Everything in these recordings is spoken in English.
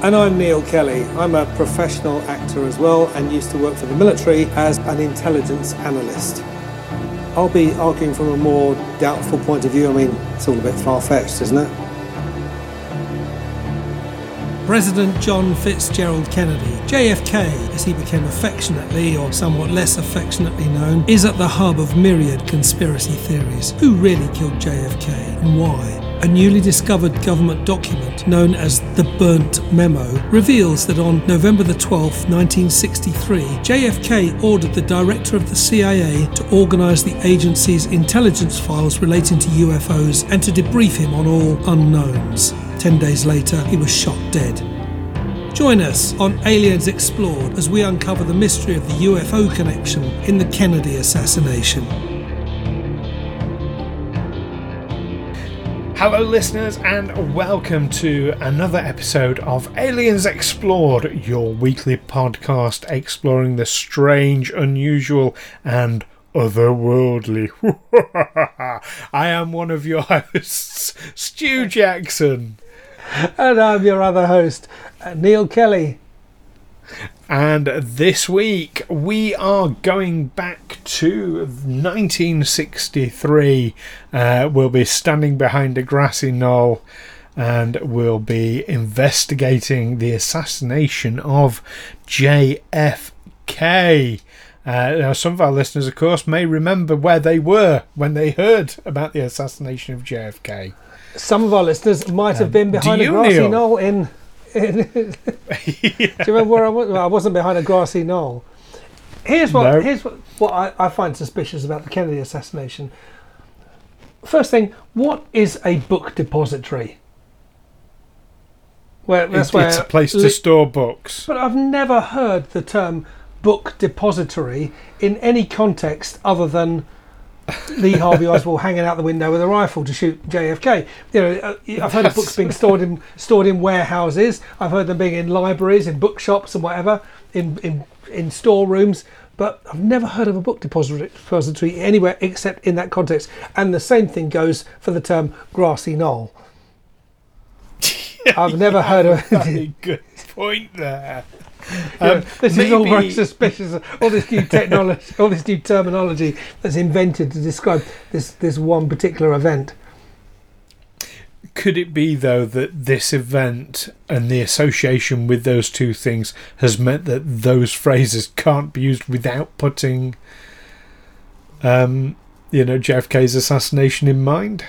And I'm Neil Kelly. I'm a professional actor as well and used to work for the military as an intelligence analyst. I'll be arguing from a more doubtful point of view. I mean, it's all a bit far fetched, isn't it? President John Fitzgerald Kennedy, JFK, as he became affectionately or somewhat less affectionately known, is at the hub of myriad conspiracy theories. Who really killed JFK and why? A newly discovered government document known as the Burnt Memo reveals that on November the 12th, 1963, JFK ordered the director of the CIA to organize the agency's intelligence files relating to UFOs and to debrief him on all unknowns. Ten days later, he was shot dead. Join us on Aliens Explored as we uncover the mystery of the UFO connection in the Kennedy assassination. Hello, listeners, and welcome to another episode of Aliens Explored, your weekly podcast exploring the strange, unusual, and otherworldly. I am one of your hosts, Stu Jackson. And I'm your other host, Neil Kelly. And this week we are going back to 1963. Uh, we'll be standing behind a grassy knoll and we'll be investigating the assassination of JFK. Uh, now, some of our listeners, of course, may remember where they were when they heard about the assassination of JFK. Some of our listeners might have been behind a grassy Neil? knoll in. In Do you remember where I was? I wasn't behind a grassy knoll. Here's what No. here's what, what I, I find suspicious about the Kennedy assassination. First thing, what is a book depository? Where that's where it's a place to store books. But I've never heard the term book depository in any context other than Lee Harvey Oswald hanging out the window with a rifle to shoot JFK. You know, uh, I've heard of books being stored in stored in warehouses. I've heard them being in libraries, in bookshops, and whatever, in in in storerooms. But I've never heard of a book depository anywhere except in that context. And the same thing goes for the term grassy knoll. I've never heard of good point there. Um, this is all very suspicious. All this new technology, all this new terminology that's invented to describe this this one particular event. Could it be though that this event and the association with those two things has meant that those phrases can't be used without putting, um, you know, JFK's assassination in mind?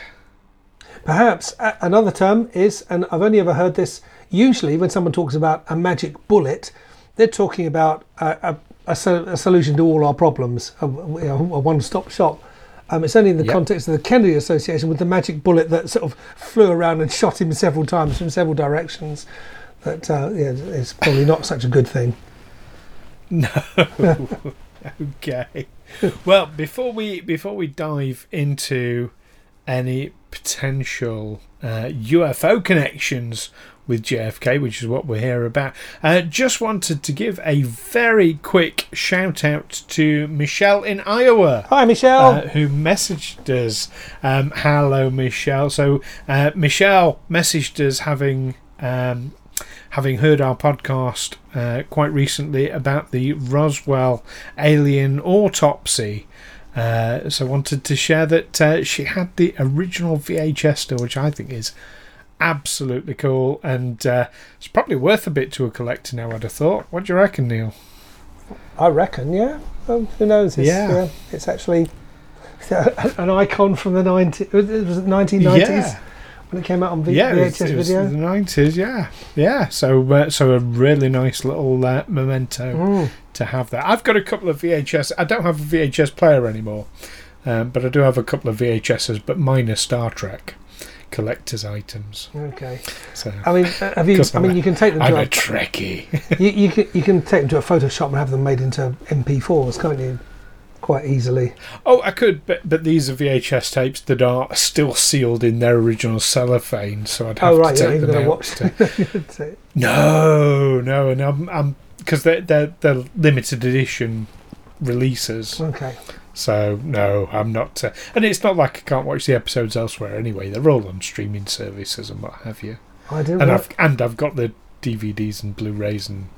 Perhaps another term is, and I've only ever heard this. Usually, when someone talks about a magic bullet, they're talking about a, a, a, so- a solution to all our problems, a, you know, a one-stop shop. Um, it's only in the Yep. context of the Kennedy Association with the magic bullet that sort of flew around and shot him several times from several directions. That uh, yeah, it's probably not such a good thing. No. okay. well, before we before we dive into any potential uh, UFO connections with JFK, which is what we're here about, uh, just wanted to give a very quick shout out to Michelle in Iowa. Hi, Michelle. Uh, who messaged us? Um, hello, Michelle. So uh, Michelle messaged us having um, having heard our podcast uh, quite recently about the Roswell alien autopsy. Uh, so wanted to share that uh, she had the original VHS still, which I think is absolutely cool, and uh, it's probably worth a bit to a collector now. I'd have thought. What do you reckon, Neil? I reckon, yeah. Well, who knows? It's, Yeah. it's actually an icon from the 90s. Was it 1990s Yeah. When it came out on v- yeah, it was, VHS it was video? the nineties. Yeah, yeah. So, uh, so a really nice little uh, memento Mm. to have that. I've got a couple of VHS. I don't have a VHS player anymore, um, but I do have a couple of VHSs. But mine are Star Trek collector's items. Okay. So I mean, uh, have you? I mean, a- you can take them I'm to a a, Trekkie. you, you can you can take them to a Photoshop and have them made into MP4s, can't you? Quite easily. oh, I could, but but these are VHS tapes that are still sealed in their original cellophane, so I'd have Oh right, to yeah, take you're them out. watch. to- no, no, and I'm I'm because they're, they're they're limited edition releases. okay. So no, I'm not, uh, and it's not like I can't watch the episodes elsewhere anyway. They're all on streaming services and what have you. I didn't. And I've and I've got the DVDs and Blu-rays and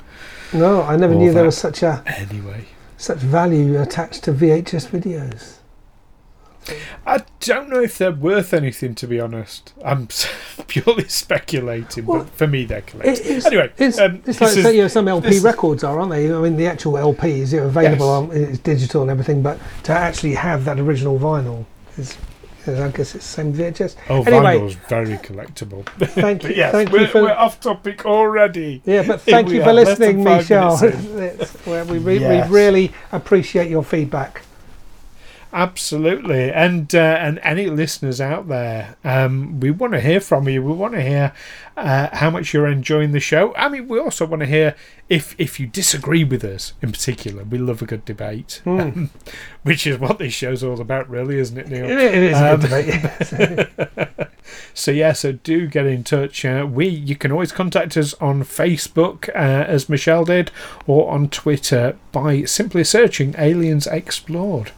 no, I never knew there was such a anyway. Such value attached to VHS videos. I don't know if they're worth anything to be honest. I'm purely speculating, Well, but for me they're collectibles. It's, Anyway, it's, um, it's like is- you know, some LP records are, aren't they? I mean, the actual LP is you know, available Yes. on it's digital and everything, but to actually have that original vinyl is I guess it's the same VHS. Oh, Anyway. vinyl's very collectible. Thank you, yes, thank we're, you for we're off topic already. yeah, but thank you for are, less than listening, Michelle. It's- well, we, re- Yes. we really appreciate your feedback. Absolutely, and uh, and any listeners out there, um, we want to hear from you. We want to hear uh, how much you're enjoying the show. I mean, we also want to hear if if you disagree with us in particular. We love a good debate, Hmm. which is what this show's all about, really, isn't it, Neil? it is a Um, good debate. yes. So yeah, so do get in touch. Uh, we you can always contact us on Facebook uh, as Michelle did, or on Twitter by simply searching Aliens Explored,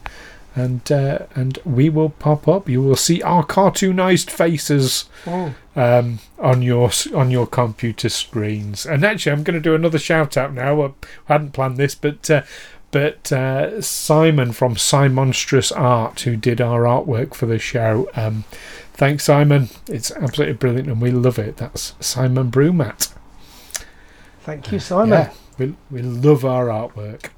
and uh, and we will pop up. You will see our cartoonized faces Oh, um, on your on your computer screens. And actually, I'm going to do another shout out now. I hadn't planned this, but. Uh, but uh, Simon from Simonstrous Art, who did our artwork for the show, um, thanks Simon. It's absolutely brilliant, and we love it. That's Simon Brumat. thank you, Simon. Yeah, we we love our artwork.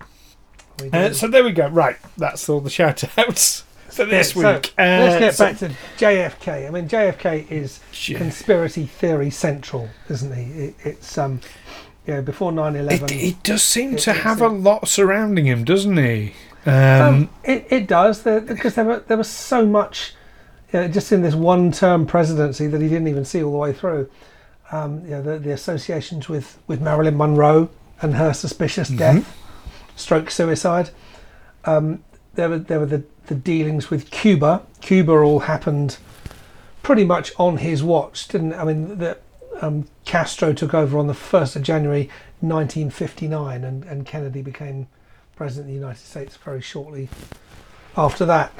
Uh, so there we go. Right, that's all the shout outs for this Yeah, so week. Uh, Let's get so- back to JFK. I mean, JFK is conspiracy theory central, isn't he? It, it's um, yeah, before 9/11. It, it does seem It- to have a- lot surrounding him, doesn't he? Um, Um, it, it does because there were there was so much you know, just in this one term presidency that he didn't even see all the way through. Um, you know, the, the associations with, with Marilyn Monroe and her suspicious Mhm. death, stroke suicide. Um, there were there were the, the dealings with Cuba. Cuba all happened pretty much on his watch, didn't? I mean, the, um, Castro took over on the first of January 1959, and, and Kennedy became president of the United States very shortly after that.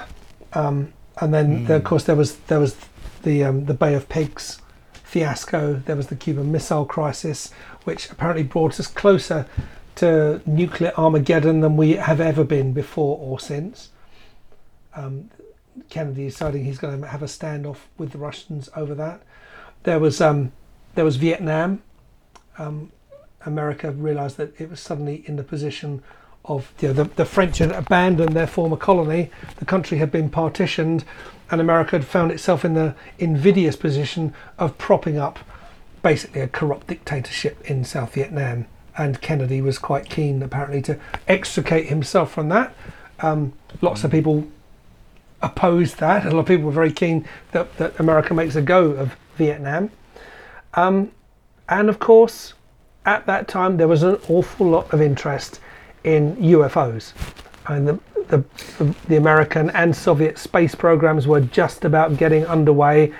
Um, and then, there- of Mm. course, there was there was the um, the Bay of Pigs fiasco. There was the Cuban Missile Crisis, which apparently brought us closer to nuclear Armageddon than we have ever been before or since. Um, Kennedy deciding he's going to have a standoff with the Russians over that. There was um, there was Vietnam. Um, America realised that it was suddenly in the position of you know, the, the French had abandoned their former colony. The country had been partitioned, and America had found itself in the invidious position of propping up basically a corrupt dictatorship in South Vietnam. And Kennedy was quite keen, apparently, to extricate himself from that. Um, lots of people opposed that. A lot of people were very keen that, that America makes a go of Vietnam. Um, and of course, at that time, there was an awful lot of interest in UFOs. And the, the, the, the American and Soviet space programs were just about getting underway.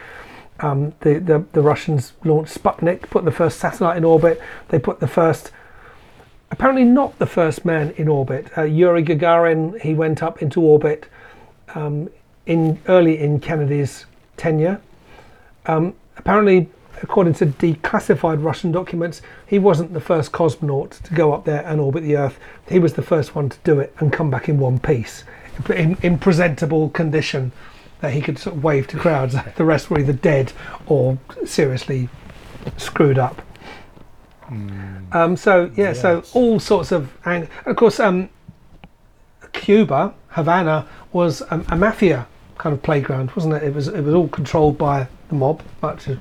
Um, the, the, the Russians launched Sputnik, put the first satellite in orbit. They put the first, apparently not the first man in orbit. Uh, Yuri Gagarin, he went up into orbit um, in early in Kennedy's tenure. Um, apparently, according to declassified Russian documents, he wasn't the first cosmonaut to go up there and orbit the Earth. He was the first one to do it and come back in one piece, in, in presentable condition, that he could sort of wave to crowds. The rest were either dead or seriously screwed up. Mm, Um, so yeah, so all sorts of, and of course, um, Cuba, Havana was a, a mafia kind of playground, wasn't it? It was it was all controlled by the mob, much as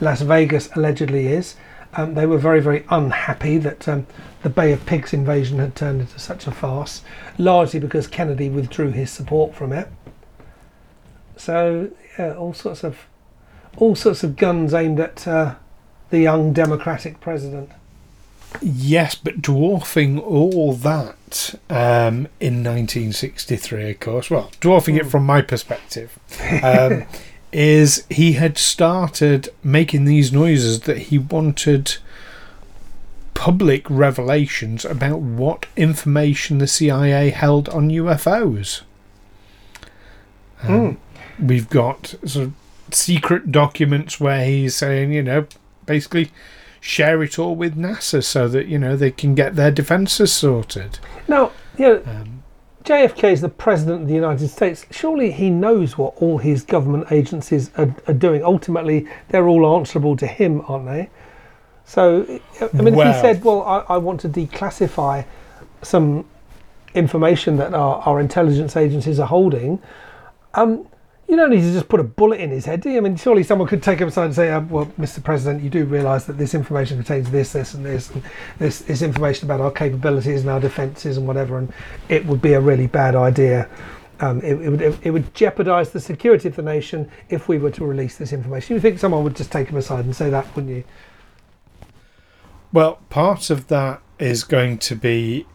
Las Vegas allegedly is. Um, they were very very unhappy that um, the Bay of Pigs invasion had turned into such a farce, largely because Kennedy withdrew his support from it. So yeah, all sorts of all sorts of guns aimed at uh, the young Democratic president. Yes, but dwarfing all that um, in 1963, of course, well, dwarfing it from my perspective, um, is he had started making these noises that he wanted public revelations about what information the CIA held on UFOs. Um, We've got sort of secret documents where he's saying, you know, basically share it all with NASA so that you know they can get their defences sorted. Now, you know, Um, JFK is the president of the United States. Surely he knows what all his government agencies are, are doing. Ultimately, they're all answerable to him, aren't they? So, I mean, if he said, "Well, I, I want to declassify some information that our, our intelligence agencies are holding," um, you don't need to just put a bullet in his head, do you? I mean, surely someone could take him aside and say, uh, "Well, Mr. President, you do realise that this information contains this, this, and this, and this, this information about our capabilities and our defences and whatever, and it would be a really bad idea. Um, it, it would it would jeopardise the security of the nation if we were to release this information." You think someone would just take him aside and say that, wouldn't you? well, part of that is going to be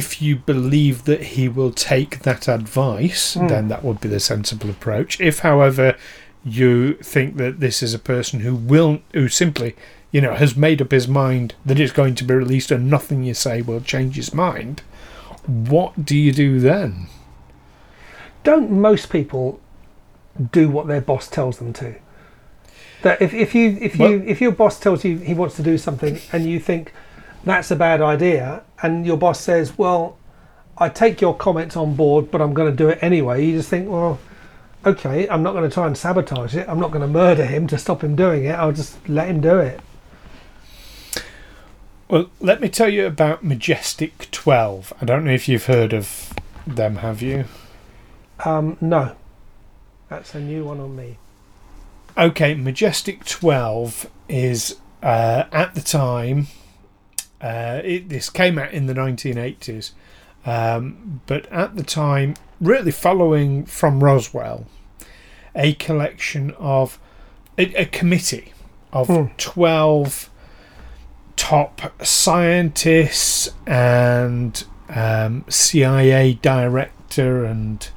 if you believe that he will take that advice, Mm. then that would be the sensible approach. If, however, you think that this is a person who will, who simply, you know, has made up his mind that it's going to be released and nothing you say will change his mind, what do you do then? don't most people do what their boss tells them to? That if, if you if you Well- if your boss tells you he wants to do something and you think that's a bad idea and your boss says, Well, I take your comments on board but I'm gonna do it anyway, you just think, Well, okay, I'm not gonna try and sabotage it, I'm not gonna murder him to stop him doing it, I'll just let him do it. Well, let me tell you about Majestic 12. I don't know if you've heard of them, have you? Um, no. That's a new one on me. Okay, Majestic 12 is uh, at the time, uh, it, this came out in the 1980s, um, but at the time, really following from Roswell, a collection of a, a committee of Hmm. 12 top scientists and um, CIA director and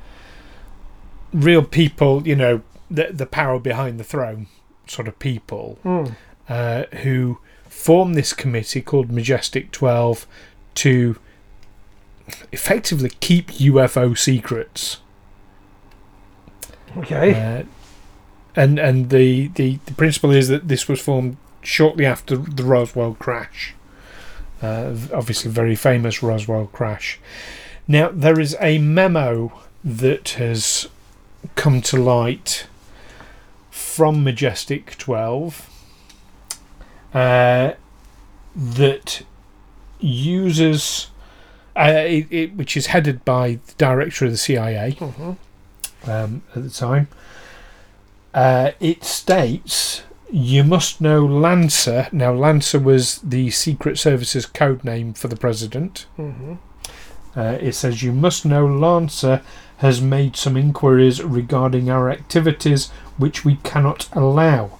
real people, you know, the the power behind the throne sort of people Hmm. uh, who formed this committee called Majestic 12 to effectively keep UFO secrets. Okay. Uh, and and the, the, the principle is that this was formed shortly after the Roswell crash. Uh, obviously, very famous Roswell crash. Now, there is a memo that has come to light from Majestic 12 uh, that uses, uh, it, it, which is headed by the director of the CIA Mhm. um, at the time. Uh, it states you must know Lancer. Now, Lancer was the Secret Service's code name for the president. Mhm. Uh, it says you must know Lancer has made some inquiries regarding our activities which we cannot allow.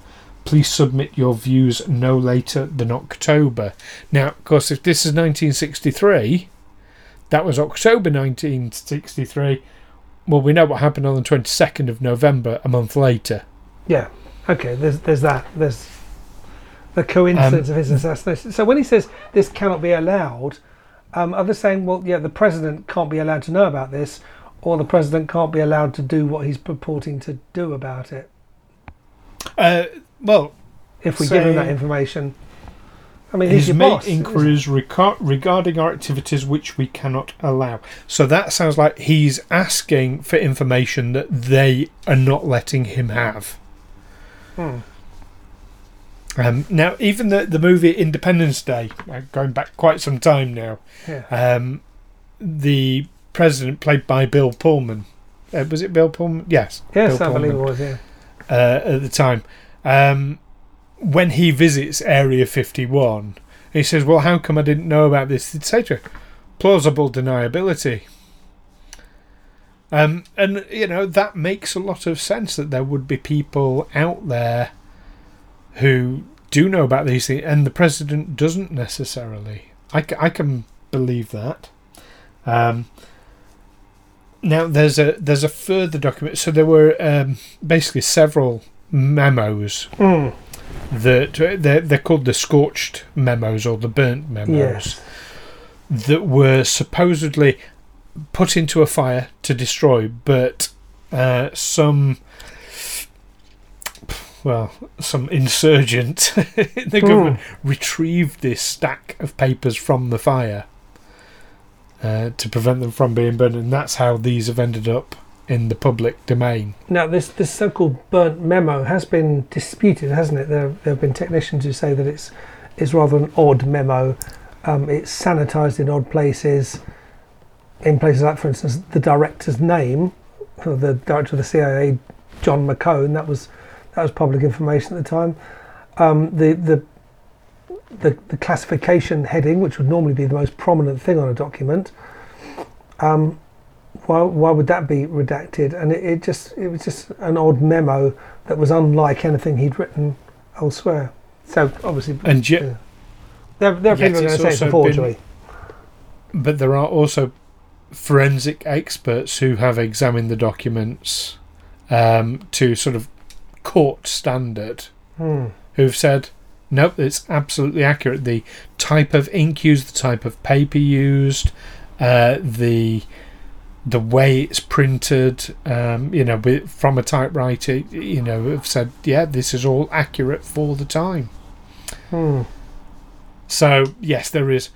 Please submit your views no later than October. Now, of course, if this is 1963, that was October 1963. Well, we know what happened on the 22nd of November, a month later. Yeah. Okay. There's there's that. There's the coincidence of his assassination. So when he says this cannot be allowed, um, are they saying, well, yeah, the president can't be allowed to know about this, or the president can't be allowed to do what he's purporting to do about it Uh, well, if we give him that information? I mean, he's made boss. inquiries reca- regarding our activities which we cannot allow. So that sounds like he's asking for information that they are not letting him have. Hmm. Um, now, even the the movie Independence Day, uh, going back quite some time now, Yeah. um, the president played by Bill Pullman. Uh, was it Bill Pullman? Yes. Yes, Bill I believe it was. Yeah. uh, at the time. Um, when he visits Area 51, he says, Well, how come I didn't know about this, etc.? Plausible deniability. Um, and you know that makes a lot of sense that there would be people out there who do know about these things, and the president doesn't necessarily. I, I can believe that. Um, now there's a there's a further document. So there were um, basically several memos Mm. that they're, they're called the scorched memos or the burnt memos Yes. that were supposedly put into a fire to destroy, but uh, some well, some insurgent in the government retrieved this stack of papers from the fire uh, to prevent them from being burned, and that's how these have ended up in the public domain. Now, this, this so-called burnt memo has been disputed, hasn't it? There, there have been technicians who say that it's it's rather an odd memo. Um, it's sanitised in odd places. In places like, for instance, the director's name, the director of the CIA, John McCone. That was that was public information at the time. Um, the, the the the classification heading, which would normally be the most prominent thing on a document. Um, why, why would that be redacted? And it, it just it was just an odd memo that was unlike anything he'd written elsewhere. So obviously, And yet- yeah. there, there are people who are it's going to say it's a forgery. But there are also forensic experts who have examined the documents um, to sort of court standard, Hmm. who've said, nope, it's absolutely accurate. The type of ink used, the type of paper used, uh, the the way it's printed, um, you know, with, from a typewriter, you know, have said, yeah, this is all accurate for the time. Hmm. So, yes, there is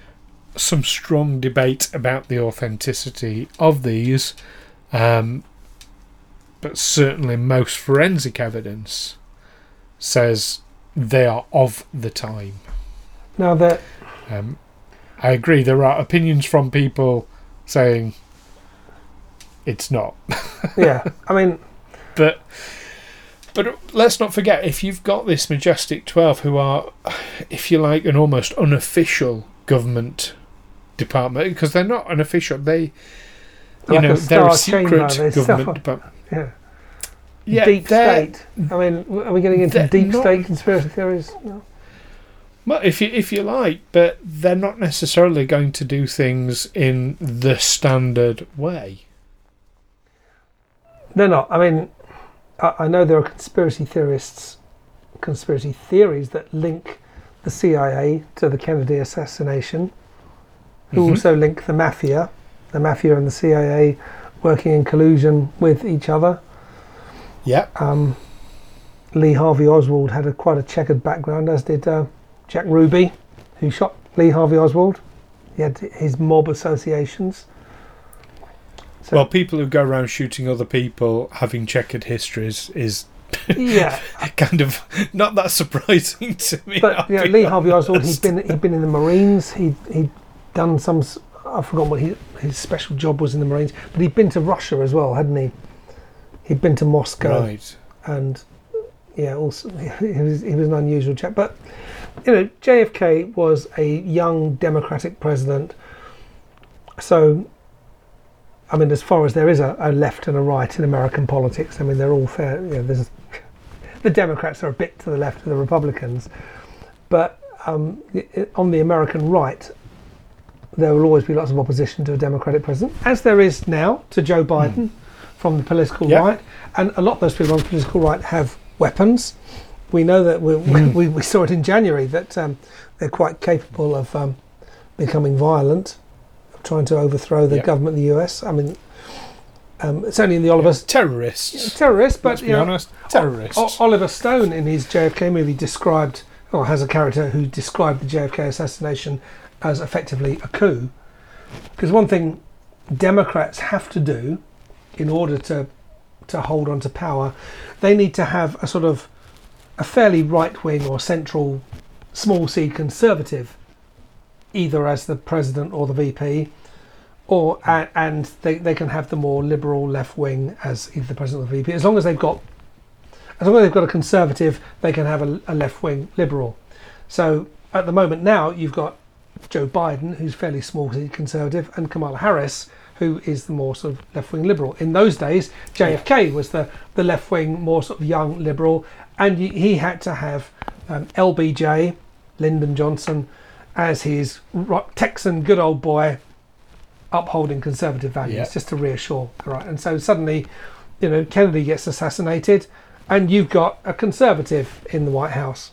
some strong debate about the authenticity of these, um, but certainly most forensic evidence says they are of the time. Now that Um, I agree, there are opinions from people saying it's not. yeah, I mean, But but let's not forget if you've got this majestic twelve who are, if you like, an almost unofficial government department because they're not unofficial. They, you Like know, a they're a chamber, secret there's government department. yeah, Yeah, deep state. I mean, are we getting into deep not- state conspiracy theories? No. Well, if you if you like, but they're not necessarily going to do things in the standard way. They're not. I mean, I, I know there are conspiracy theorists, conspiracy theories that link the CIA to the Kennedy assassination, who Mhm. also link the mafia, the mafia and the CIA working in collusion with each other. Yeah, Um, Lee Harvey Oswald had a quite a checkered background, as did uh, Jack Ruby, who shot Lee Harvey Oswald. He had his mob associations. So- well, people who go around shooting other people, having checkered histories, is Yeah, kind of not that surprising to me. but I'll you know, Lee Harvey. Oswald, he'd been he'd been in the Marines. He he'd done some. s- I forgot what he, his special job was in the Marines, but he'd been to Russia as well, hadn't he? He'd been to Moscow, Right. and yeah, also he was he was an unusual chap. But you know, JFK was a young Democratic president, so. I mean, as far as there is a, a left and a right in American politics, I mean, they're all fair. You know, there's the Democrats are a bit to the left of the Republicans, but um, on the American right, there will always be lots of opposition to a Democratic president, as there is now to Joe Biden from the political Yeah. right. And a lot of those people on the political right have weapons. We know that we, Mm. we, we saw it in January that um, they're quite capable of um, becoming violent, trying to overthrow the Yeah. government of the US. I mean, um, it's only in the Oliver Terrorists. terrorists, but you know, honest. Terrorists. O- Oliver Stone in his JFK movie described, or has a character who described the JFK assassination as effectively a coup. Because one thing Democrats have to do in order to to hold on to power, they need to have a sort of a fairly right wing or central small c conservative, either as the president or the VP, or a, and they, they can have the more liberal left wing as either the president or the VP. As long as they've got as long as they've got a conservative, they can have a, a left wing liberal. So at the moment now, you've got Joe Biden, who's fairly small conservative, and Kamala Harris, who is the more sort of left wing liberal. In those days, JFK was the, the left wing, more sort of young liberal, and he had to have um, LBJ, Lyndon Johnson, as his Texan good old boy upholding conservative values Yeah. just to reassure right? And so suddenly you know Kennedy gets assassinated and you've got a conservative in the White House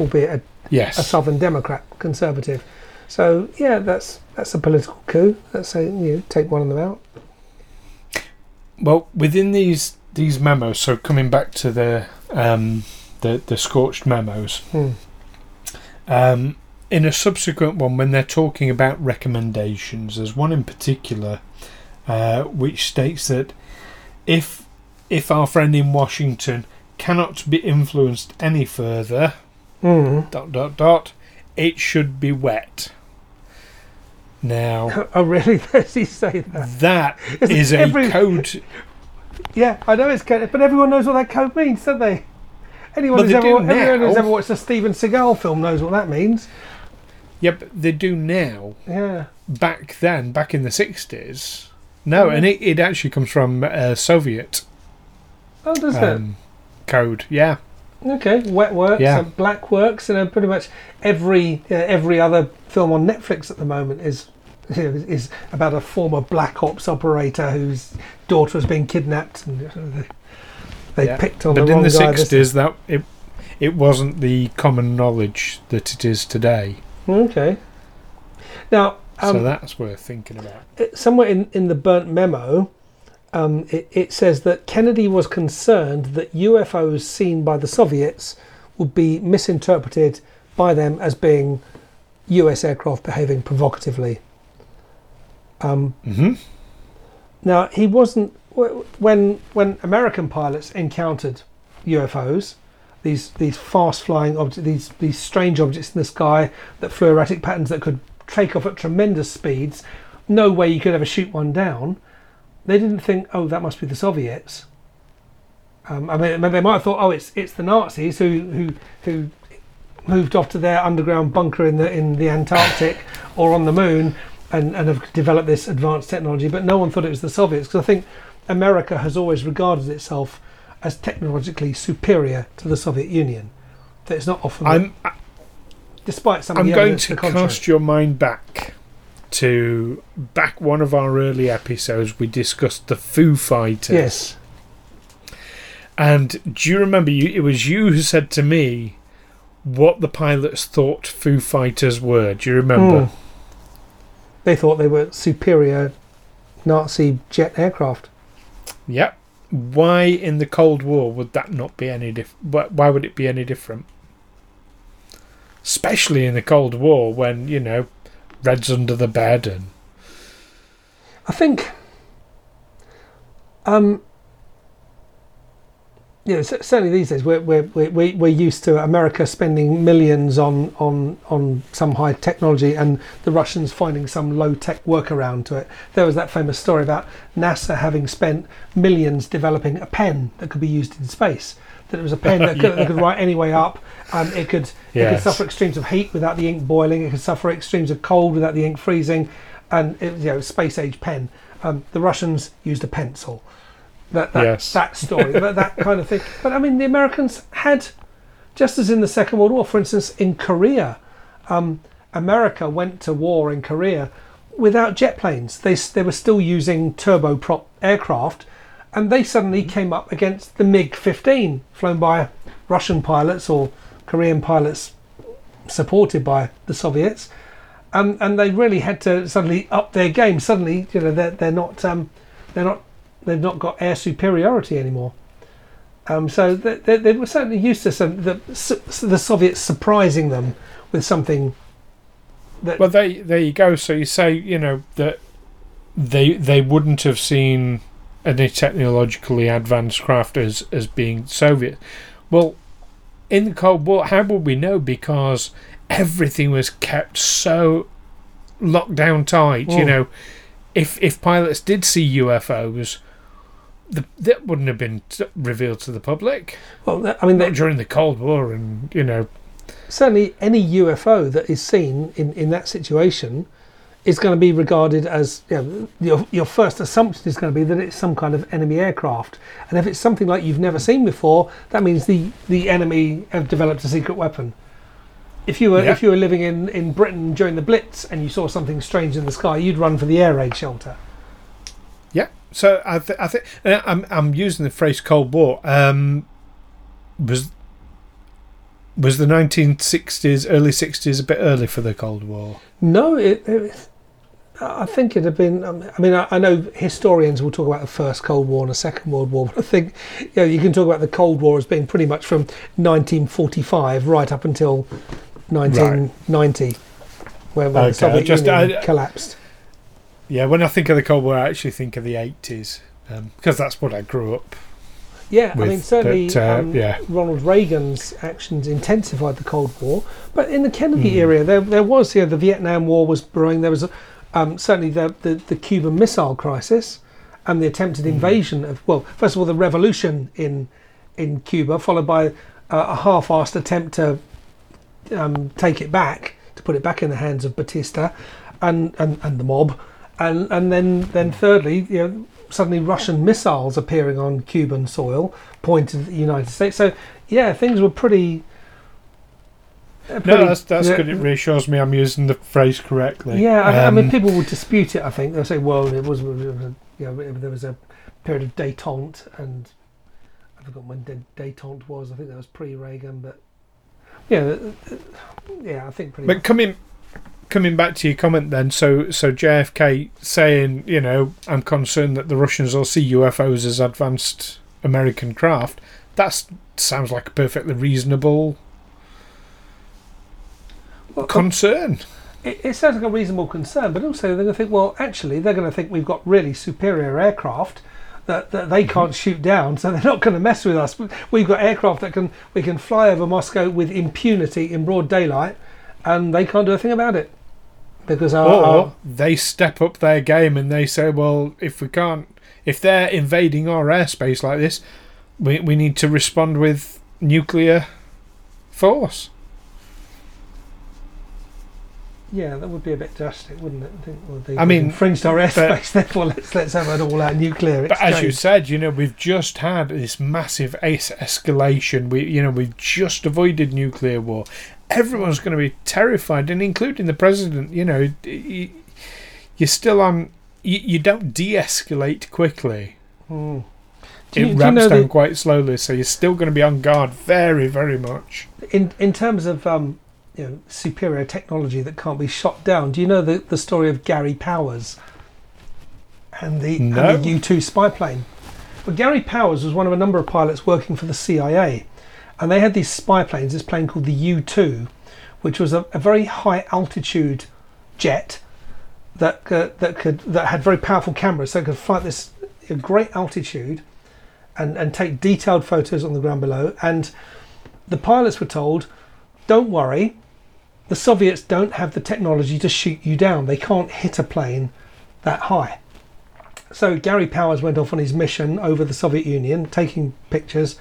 albeit a, a southern democrat conservative. So yeah that's that's a political coup. That's a you know, take one of them out. Well, within these these memos, so coming back to the um, the the scorched memos, Hmm. um, in a subsequent one, when they're talking about recommendations, there's one in particular uh, which states that if if our friend in Washington cannot be influenced any further, Mm. dot dot dot, it should be wet. Now oh really does he say that That is, is a every- code. yeah I know it's Kennedy but everyone knows what that code means don't they anyone, who's, ever, everyone who's ever watched a Steven Seagal film knows what that means Yeah, but they do now. yeah back then, back in the 60s. No, and it, it actually comes from uh, Soviet oh does um, code. Yeah. okay wet works Yeah. and black works and uh, pretty much every uh, every other film on Netflix at the moment is you know, is about a former black ops operator whose daughter has been kidnapped and they, Yeah. picked on but the in wrong the guy this 60s, that it it wasn't the common knowledge that it is today. Okay. Now, so um, that's worth thinking about. it- somewhere in, in the burnt memo, um, it, it says that Kennedy was concerned that UFOs seen by the Soviets would be misinterpreted by them as being US aircraft behaving provocatively. Um, hmm now, he wasn't when when American pilots encountered UFOs, these these fast flying objects, these these strange objects in the sky that flew erratic patterns that could take off at tremendous speeds. No way you could ever shoot one down. They didn't think, oh, that must be the Soviets. Um, I mean, they might have thought, oh, it's it's the Nazis who who who moved off to their underground bunker in the in the Antarctic or on the moon and, and have developed this advanced technology, but no one thought it was the Soviets because I think America has always regarded itself as technologically superior to the Soviet Union. That it's not often, I'm despite some I'm the going to cast your mind back to back one of our early episodes. We discussed the Foo Fighters. Yes, And do you remember? You, it was you who said to me what the pilots thought Foo Fighters were. Do you remember? Mm. they thought they were superior Nazi jet aircraft. Yep. Why in the Cold War would that not be any diff? Why, why would it be any different? Especially in the Cold War, when you know, Red's under the bed and I think, um, yeah, certainly these days we're, we're, we're, we- we're used to America spending millions on, on, on some high technology and the Russians finding some low tech workaround to it. There was that famous story about NASA having spent millions developing a pen that could be used in space. That it was a pen that could, that could write any way up. Um, it could it could suffer extremes of heat without the ink boiling. It could suffer extremes of cold without the ink freezing, and it was you know space age pen. Um, the Russians used a pencil. That that, Yes. that story, that, that kind of thing. But I mean, the Americans had, just as in the Second World War, for instance, in Korea, um, America went to war in Korea without jet planes. They they were still using turboprop aircraft, and they suddenly came up against the MiG-15 flown by Russian pilots or Korean pilots supported by the Soviets, and and they really had to suddenly up their game. Suddenly, you know, they're they're not um, they're not they've not got air superiority anymore. Um, so they, they, they were certainly used to some the the Soviets surprising them with something that well, there there you go. So you say you know that they they wouldn't have seen any technologically advanced craft as as being Soviet. Well, in the Cold War, how would we know? Because everything was kept so locked down tight. You Mm. know, if if pilots did see UFOs. The, that wouldn't have been revealed to the public. well, I mean, they, during the Cold War, and you know, certainly any UFO that is seen in, in that situation is going to be regarded as you know, your, your first assumption is going to be that it's some kind of enemy aircraft. And if it's something like you've never seen before, that means the, the enemy have developed a secret weapon. If you were Yeah. if you were living in, in Britain during the Blitz and you saw something strange in the sky, you'd run for the air raid shelter. So I, th- I think I'm I'm using the phrase Cold War. Um, was was the 1960s, early 60s, a bit early for the Cold War? No, it, it I think it'd have been. um, I mean, I, I know historians will talk about the First Cold War and the Second World War, but I think you know you can talk about the Cold War as being pretty much from 1945 right up until 1990, when, when Okay, the Soviet just- Union I- collapsed. Yeah. When I think of the Cold War, I actually think of the 80s because that's what I grew up. Yeah, I mean certainly but, uh, um, yeah. Ronald Reagan's actions intensified the Cold War, but in the Kennedy Hmm. era, there there was you know, the Vietnam War was brewing. There was um, certainly the, the the Cuban Missile Crisis and the attempted Hmm. invasion of well, first of all, the revolution in in Cuba, followed by uh, a half-assed attempt to um, take it back, to put it back in the hands of Batista and, and, and the mob, and and then then thirdly, you know, suddenly Russian missiles appearing on Cuban soil pointed at the United States. So yeah, things were pretty. uh, No, that's that's yeah, good. It reassures me I'm using the phrase correctly. Yeah, I, I mean, Um, people would dispute it. I think they'll say, "Well, it was, it was a, you know, there was a period of détente, and I forgot when dé- détente was. I think that was pre-Reagan, but yeah, uh, uh, yeah, I think pretty. But much. coming coming back to your comment then, so so JFK saying, you know, I'm concerned that the Russians will see UFOs as advanced American craft. That sounds like a perfectly reasonable Well, concern. it, it sounds like a reasonable concern, but also they're going to think, well, actually, they're going to think we've got really superior aircraft that, that they mm-hmm. can't shoot down, so they're not going to mess with us. We've got aircraft that can we can fly over Moscow with impunity in broad daylight, and they can't do a thing about it because our, Or our they step up their game and they say, well, if we can't, if they're invading our airspace like this, we we need to respond with nuclear force. yeah, that would be a bit drastic, wouldn't it? I think well, they, I mean, infringed our airspace. Therefore, let's let's have an all-out nuclear Exchange. But as you said, you know, we've just had this massive ace escalation. We, you know, we've just avoided nuclear war. Everyone's going to be terrified, and including the president. You know, you're still on. You, you don't de-escalate quickly. Hmm. it Do you- do you know down that- quite slowly, so you're still going to be on guard very, very much. in in terms of um, you know superior technology that can't be shot down. Do you know the the story of Gary Powers and the, No. and the U two spy plane? Well, Gary Powers was one of a number of pilots working for the CIA, and they had these spy planes. This plane called the U two, which was a, a very high altitude jet that uh, that could that had very powerful cameras, so it could fly at this great altitude and and take detailed photos on the ground below and the pilots were told, don't worry, the Soviets don't have the technology to shoot you down. They can't hit a plane that high. So Gary Powers went off on his mission over the Soviet Union, taking pictures,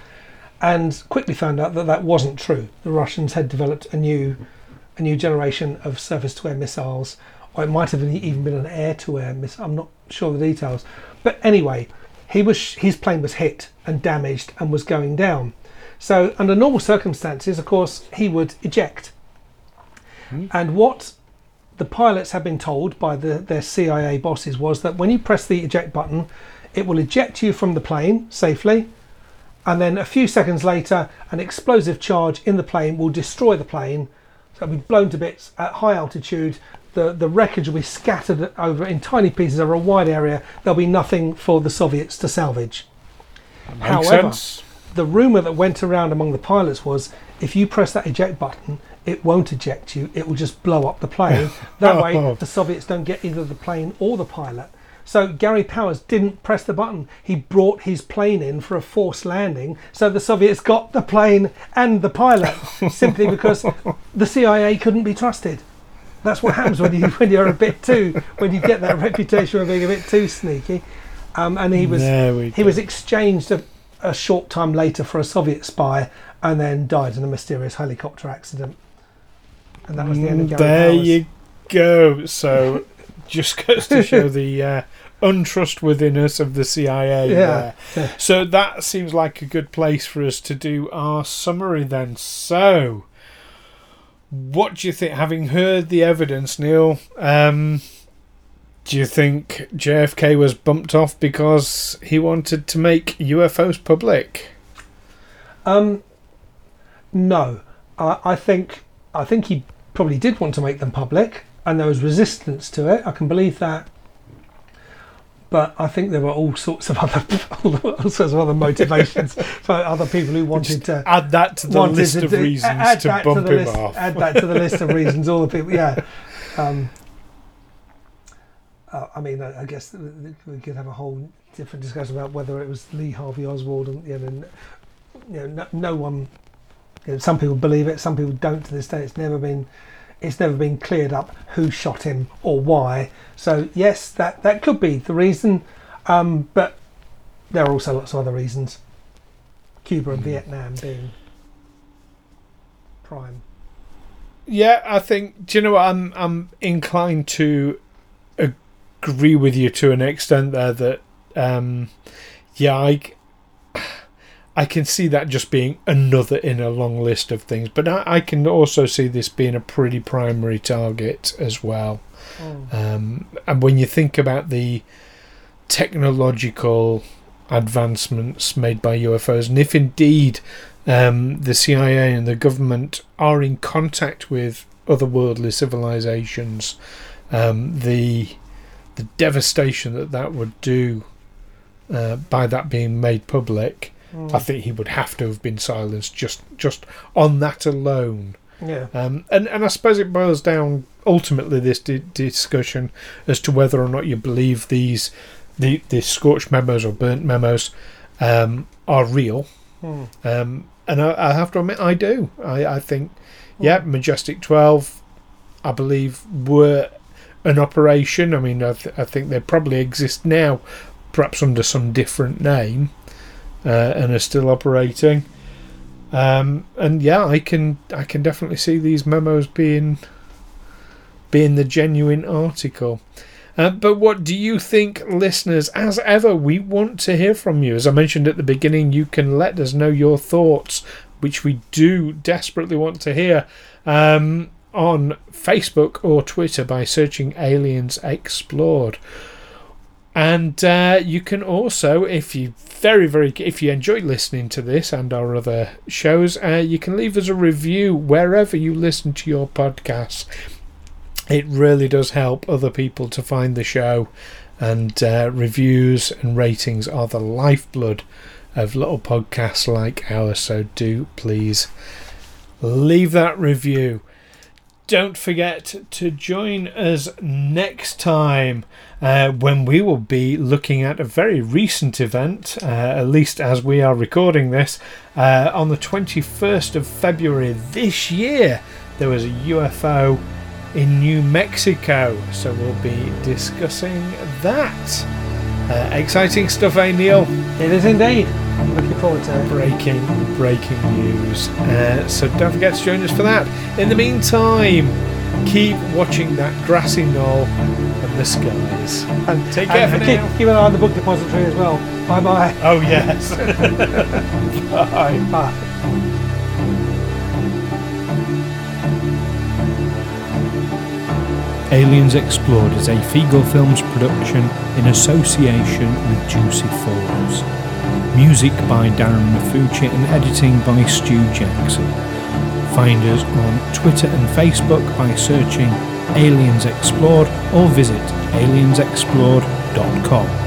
and quickly found out that that wasn't true. The Russians had developed a new, a new generation of surface-to-air missiles, or it might have even been an air-to-air missile. I'm not sure the details, but anyway, he was his plane was hit and damaged and was going down. So, under normal circumstances, of course, he would eject. Hmm. And what the pilots had been told by the, their CIA bosses was that when you press the eject button, it will eject you from the plane safely, and then a few seconds later, an explosive charge in the plane will destroy the plane. So it'll be blown to bits at high altitude. The, the wreckage will be scattered over in tiny pieces over a wide area. There'll be nothing for the Soviets to salvage. Makes However, sense. the rumor that went around among the pilots was if you press that eject button, it won't eject you, it will just blow up the plane. that way, oh. the Soviets don't get either the plane or the pilot. So Gary Powers didn't press the button. He brought his plane in for a forced landing. So the Soviets got the plane and the pilot simply because the CIA couldn't be trusted. That's what happens when you when you're a bit too when you get that reputation of being a bit too sneaky. Um, and he was he go. was exchanged a, a short time later for a Soviet spy and then died in a mysterious helicopter accident. And that was the end of Gary there Powers. you go. So just goes to show the uh, untrustworthiness of the CIA. Yeah. there. So that seems like a good place for us to do our summary then. So, what do you think? Having heard the evidence, Neil, um, do you think JFK was bumped off because he wanted to make UFOs public? Um, no, I, I think I think he probably did want to make them public, and there was resistance to it. I can believe that, but I think there were all sorts of other all sorts of other motivations for other people who wanted to Add that to the list to of reasons to bump the him list, off. Add that to the list of reasons. All the people, yeah. Um, uh, I mean, I, I guess we could have a whole different discussion about whether it was Lee Harvey Oswald, and you know, you know no, no one. You know, some people believe it, some people don't. To this day, it's never been, it's never been cleared up who shot him or why. So yes, that that could be the reason, um, but there are also lots of other reasons. Cuba and Mm. Vietnam being prime. Yeah, I think. Do you know what? I'm I'm inclined to agree with you to an extent there. That um, yeah, I I can see that just being another in a long list of things, but I, I can also see this being a pretty primary target as well. Um, and when you think about the technological advancements made by UFOs, and if indeed um, the CIA and the government are in contact with otherworldly civilizations, um, the the devastation that that would do uh, by that being made public, Mm. I think he would have to have been silenced just just on that alone. Yeah. Um, and and I suppose it boils down ultimately this di- discussion as to whether or not you believe these the the scorched memos or burnt memos um, are real. Mm. Um, and I, I have to admit, I do. I, I think, yeah, Majestic 12, I believe, were an operation. I mean, I, th- I think they probably exist now, perhaps under some different name, uh, and are still operating. Um, and yeah, I can I can definitely see these memos being being the genuine article. Uh, but what do you think, listeners? As ever, we want to hear from you. As I mentioned at the beginning, you can let us know your thoughts, which we do desperately want to hear, um, on Facebook or Twitter by searching Aliens Explored. And uh, you can also, if you very very, if you enjoy listening to this and our other shows, uh, you can leave us a review wherever you listen to your podcasts. It really does help other people to find the show and uh, reviews and ratings are the lifeblood of little podcasts like ours so do please leave that review don't forget to join us next time uh, when we will be looking at a very recent event, uh, at least as we are recording this. Uh, on the 21st of February this year, there was a UFO in New Mexico, so we'll be discussing that. Uh, exciting stuff, eh, Neil? It is indeed. I'm looking forward to it. breaking breaking news uh, so don't forget to join us for that in the meantime keep watching that grassy knoll and the skies And Take care and keep, keep an eye on the book depository as well. Bye bye. oh yes bye Bye. Aliens Explored is a Figo Films production in association with Juicy Falls. Music by Darren Mafucci and editing by Stu Jackson. Find us on Twitter and Facebook by searching Aliens Explored or visit aliensexplored.com.